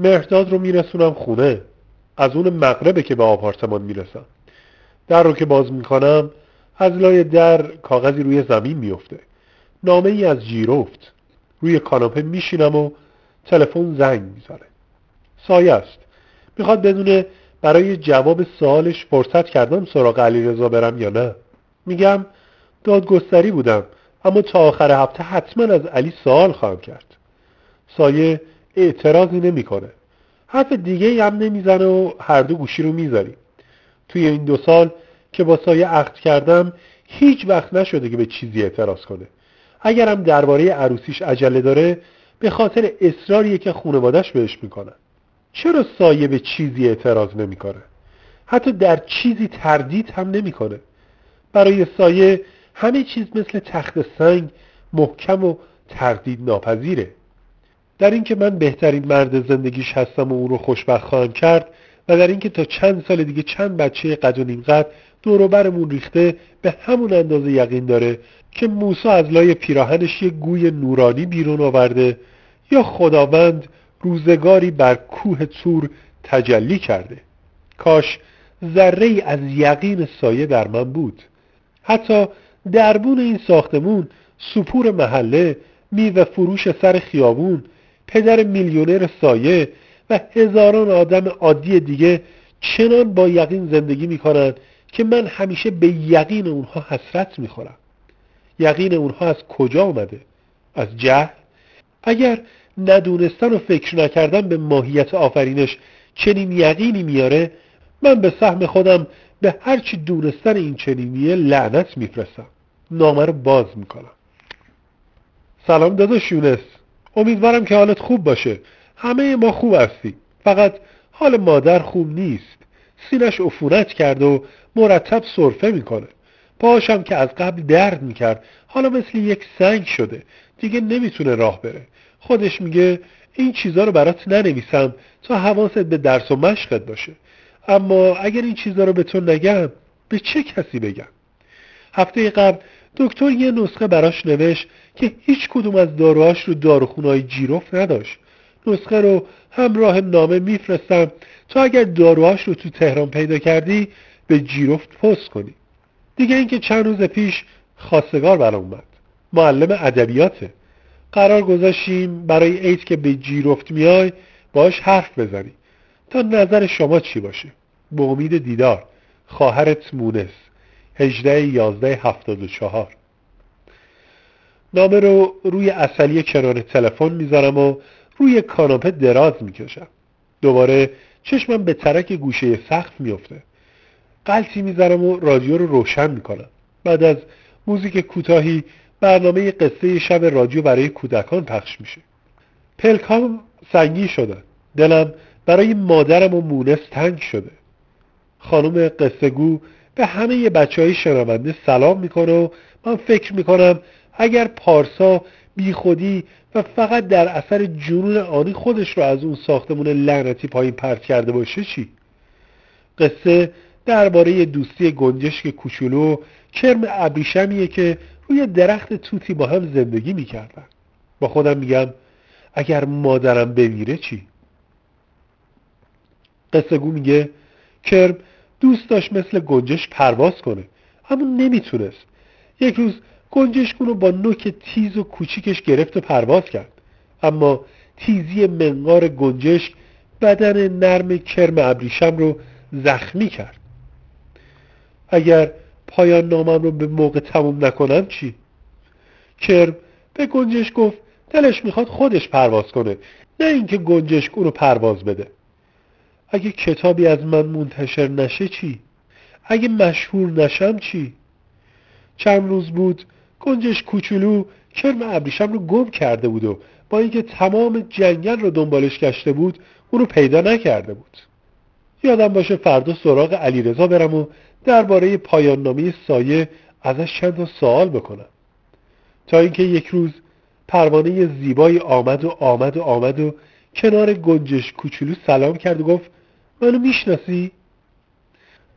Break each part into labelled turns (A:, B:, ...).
A: مهرداد رو میرسونم خونه. از اون مغربه که به آپارتمان می‌رسم. در رو که باز می‌کنم از لای در کاغذی روی زمین میفته نامه ای از جیرفت روی کاناپه میشینم و تلفن زنگ می‌زنه. سایه است. می‌خواد بدونه برای جواب سوالش فرصت کردم سراغ علی رضا برم یا نه. میگم دادگستری بودم اما تا آخر هفته حتما از علی سوال خواهم کرد. سایه اعتراضی نمی‌کنه. حرف دیگه هم نمی‌زنه و هر دو گوشی رو می‌ذاریم توی این دو سال که با سایه عقد کردم هیچ وقت نشده که به چیزی اعتراض کنه. اگرم درباره عروسیش عجله داره به خاطر اصراریه که خانوادش بهش می‌کنن چرا سایه به چیزی اعتراض نمی‌کنه؟ حتی در چیزی تردید هم نمی‌کنه. برای سایه همه چیز مثل تخت سنگ محکم و تردید ناپذیره در اینکه من بهترین مرد زندگیش هستم و او رو خوشبخت خواهم کرد و در اینکه تا چند سال دیگه چند بچه قد و نیم قد دوروبرمون ریخته به همون اندازه یقین داره که موسا از لای پیراهنش یه گوی نورانی بیرون آورده یا خداوند روزگاری بر کوه تور تجلی کرده. کاش ذره ای از یقین سایه در من بود. حتی دربون این ساختمون سپور محله میوه فروش سر خیابون پدر میلیونر سایه و هزاران آدم عادی دیگه چنان با یقین زندگی می‌کنن که من همیشه به یقین اونها حسرت می‌خورم. یقین اونها از کجا اومده؟ از جهل؟ اگر ندونستن و فکر نکردن به ماهیت آفرینش چنین یقینی میاره من به سهم خودم به هرچی دونستن این چنینیه لعنت میفرستم. نامه رو باز می‌کنم. سلام داداش یونس. امیدوارم که حالت خوب باشه. همه ما خوب هستی فقط حال مادر خوب نیست. سینش عفونت کرد و مرتب صرفه می‌کنه. پاشم که از قبل درد می‌کرد. حالا مثل یک سنگ شده. دیگه نمی‌تونه راه بره. خودش میگه این چیزا رو برات ننویسم تا حواست به درس و مشقت باشه. اما اگر این چیزا رو به تو نگم به چه کسی بگم؟ هفته قبل دکتر یه نسخه براش نوشت که هیچ کدوم از داروهاش رو داروخونهای جیروف نداشت. نسخه رو همراه نامه میفرستم تا اگر داروهاش رو تو تهران پیدا کردی به جیرفت پست کنی. دیگه اینکه چند روز پیش خواستگار برام اومد. معلم ادبیاته. قرار گذاشتیم برای عید که به جیرفت میای باش حرف بزنی. تا نظر شما چی باشه؟ به امید دیدار. خواهرت مونس. 18 11 74 نامه رو روی اصلی کنار تلفن می‌ذارم و روی کاناپه دراز می‌کشم. دوباره چشمم به ترک گوشه سقف میفته قلطی می‌ذارم و رادیو رو روشن می‌کنم. بعد از موزیک کوتاهی برنامه قصه شب رادیو برای کودکان پخش میشه. پلکام سنگی شدن دلم برای مادرم و مونس تنگ شده. خانم قصه گو به همه بچه های شنونده سلام می‌کنه و من فکر می‌کنم اگر پارسا بی خودی و فقط در اثر جنون آنی خودش رو از اون ساختمون لعنتی پایین پرت کرده باشه چی؟ قصه درباره دوستی گنجشک کوچولو کرم ابریشمیه که روی درخت توتی با هم زندگی می‌کردن با خودم میگم اگر مادرم بمیره چی؟ قصه گو میگه کرم دوست داشت مثل گنجش پرواز کنه. اما نمی‌تونست. یک روز گنجشکون رو با نوک تیز و کوچیکش گرفت و پرواز کرد. اما تیزی منقار گنجشک بدن نرم کرم ابریشم رو زخمی کرد. اگر پایان نامم رو به موقع تموم نکنم چی؟ کرم به گنجش گفت دلش می‌خواد خودش پرواز کنه نه اینکه گنجشک اونو پرواز بده. اگه کتابی از من منتشر نشه چی؟ اگه مشهور نشم چی؟ چند روز بود گنجش کوچولو کرم ابریشم رو گم کرده بود و با اینکه تمام جنگل رو دنبالش گشته بود اونو پیدا نکرده بود یادم باشه فردا سراغ علیرضا برم و درباره پایان نامه سایه ازش چند تا سوال بکنم تا اینکه یک روز پروانه زیبایی آمد و آمد و آمد و کنار گنجش کوچولو سلام کرد و گفت منو می‌شناسی؟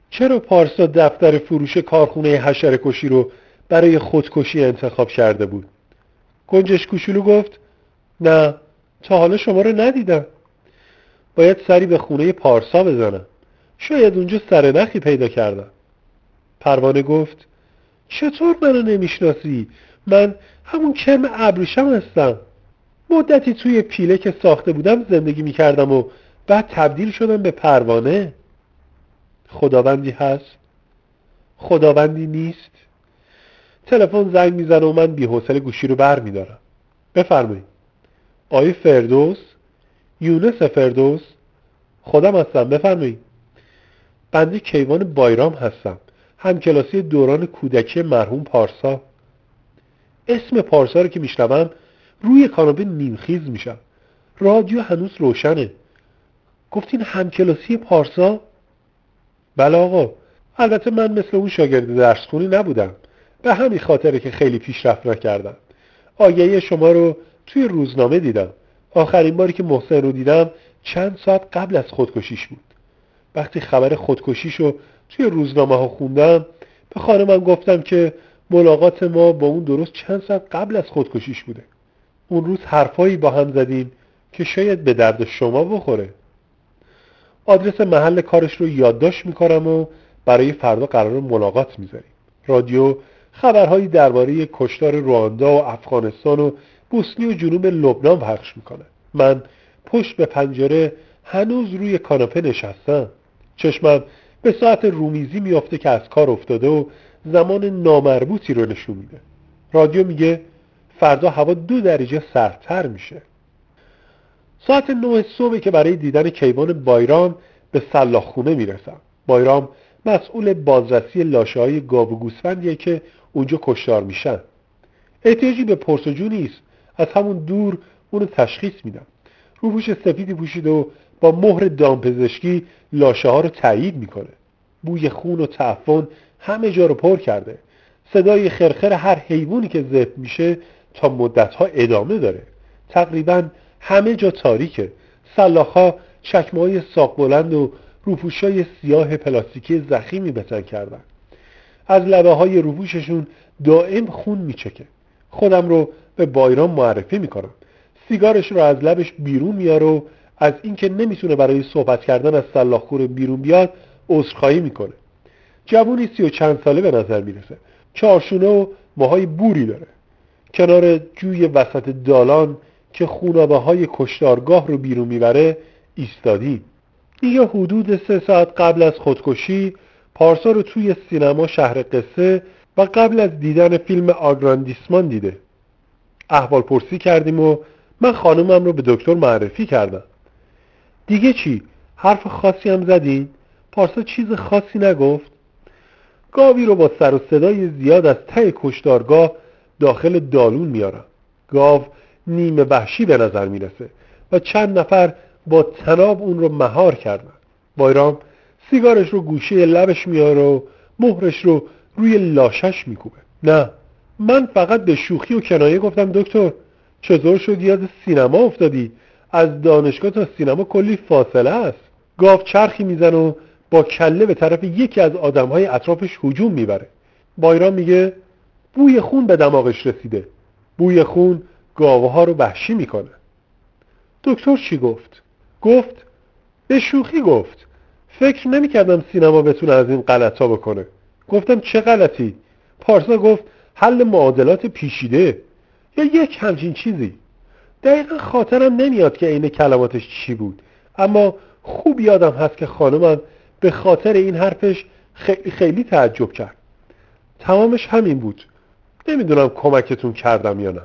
A: چرا پارسا دفتر فروش کارخونه حشره کشی رو برای خودکشی انتخاب کرده بود؟ گنجش کوچولو گفت نه تا حالا شما رو ندیدم. باید سری به خونه پارسا بزنم. شاید اونجا سر نخی پیدا کردم. پروانه گفت چطور منو نمی‌شناسی؟ من همون کرم ابریشم هستم. مدتی توی پیله که ساخته بودم زندگی می‌کردم و بعد تبدیل شدم به پروانه. خداوندی هست. خداوندی نیست. تلفن زنگ می‌زنه و من بیحوصله گوشی رو بر میدارم. بفرمایید. آقای فردوس یونس فردوس. خودم هستم. بفرمایید. بنده کیوان بایرام هستم. همکلاسی دوران کودکی مرحوم پارسا. اسم پارسا رو که میشنوم روی کاناپه نیمخیز میشم. رادیو هنوز روشنه. گفتین همکلاسی پارسا؟ بله آقا. البته من مثل اون شاگرد درس خونی نبودم. به همین خاطره که خیلی پیشرفت نکردم. آگهی شما رو توی روزنامه دیدم. آخرین باری که محسن رو دیدم چند ساعت قبل از خودکشیش بود. وقتی خبر خودکشیش رو توی روزنامه ها خوندم به خانمم گفتم که ملاقات ما با اون درست چند ساعت قبل از خودکشیش بوده. اون روز حرفایی با هم زدیم که شاید به درد شما بخوره. آدرس محل کارش رو یادداشت می‌کنم و برای فردا قرار ملاقات می‌ذاریم. رادیو خبرهایی درباره کشتار رواندا و افغانستان و بوسنی و جنوب لبنان پخش می‌کنه. من پشت به پنجره هنوز روی کاناپه نشستم. چشمم به ساعت رومیزی میافته که از کار افتاده و زمان نامربوطی رو نشون میده. رادیو میگه فردا هوا دو درجه سردتر میشه. ساعت نه صبح که برای دیدن کیوان بایرام به سلاخونه می‌رسم. بایرام مسئول بازرسی لاشه های گاو و گوسفندیه که اونجا کشتار میشن. احتیاجی به پرسجو نیست. از همون دور اونو تشخیص میدم. روپوش سفیدی پوشیده و با مهر دامپزشکی لاشه ها رو تایید می‌کنه. بوی خون و تعفن همه جا رو پر کرده. صدای خرخر هر حیوانی که زد میشه تا مدتها ادامه داره. تقریبا همه جا تاریکه. سلاخا چکمه های ساق بلند و روپوشای سیاه پلاستیکی زخیمی بتن کردن. از لبه های روپوششون دائم خون میچکه. خودم رو به بایرام معرفی می‌کنم. سیگارش رو از لبش بیرون میاره و از اینکه نمی‌تونه برای صحبت کردن از سلاخور بیرون بیاد عذرخواهی می‌کنه. جوونی سی و چند ساله به نظر می‌رسه. چارشونه و موهای بوری داره. کنار جوی وسط دالان که خونابه های کشتارگاه رو بیرون می‌بره ایستادیم دیگه حدود سه ساعت قبل از خودکشی پارسا رو توی سینما شهر قصه و قبل از دیدن فیلم آگراندیسمان دیده احوال پرسی کردیم و من خانومم رو به دکتر معرفی کردم دیگه چی؟ حرف خاصی هم زدین؟ پارسا چیز خاصی نگفت؟ گاوی رو با سر و صدای زیاد از ته کشتارگاه داخل دالون میارم گاو نیمه وحشی به نظر می‌رسه و چند نفر با تناب اون رو مهار کردن. بایرام سیگارش رو گوشه لبش میاره و مهرش رو روی لاشش میکوبه. نه من فقط به شوخی و کنایه گفتم دکتر چطور شد یاد سینما افتادی؟ از دانشگاه تا سینما کلی فاصله است. گاو چرخی می‌زنه و با کله به طرف یکی از آدمهای اطرافش هجوم می‌بره. بایرام میگه بوی خون به دماغش رسیده. بوی خون گاوه رو وحشی می‌کنه. دکتر چی گفت؟ گفت به شوخی گفت. فکر نمی‌کردم سینما بتونه از این غلط ها بکنه. گفتم چه غلطی؟ پارسا گفت حل معادلات پیشیده. یا یک همچین چیزی. دقیقا خاطرم نمیاد که عین کلماتش چی بود. اما خوب یادم هست که خانمم به خاطر این حرفش خیلی خیلی تعجب کرد. تمامش همین بود. نمی‌دونم کمکتون کردم یا نه.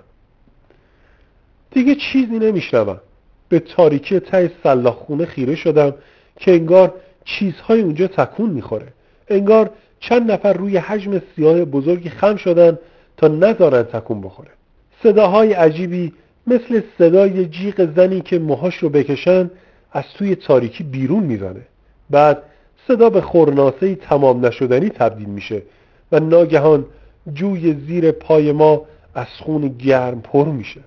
A: دیگه چیزی نمیشنوم. به تاریکی ته سلاخ خونه خیره شدم که انگار چیزهای اونجا تکون می‌خوره. انگار چند نفر روی حجم سیاه بزرگی خم شدن تا نذارن تکون بخوره. صداهای عجیبی مثل صدای جیغ زنی که موهاش رو بکشن از توی تاریکی بیرون می‌زنه. بعد صدا به خورناسه تمام نشدنی تبدیل میشه و ناگهان جوی زیر پای ما از خون گرم پر میشه.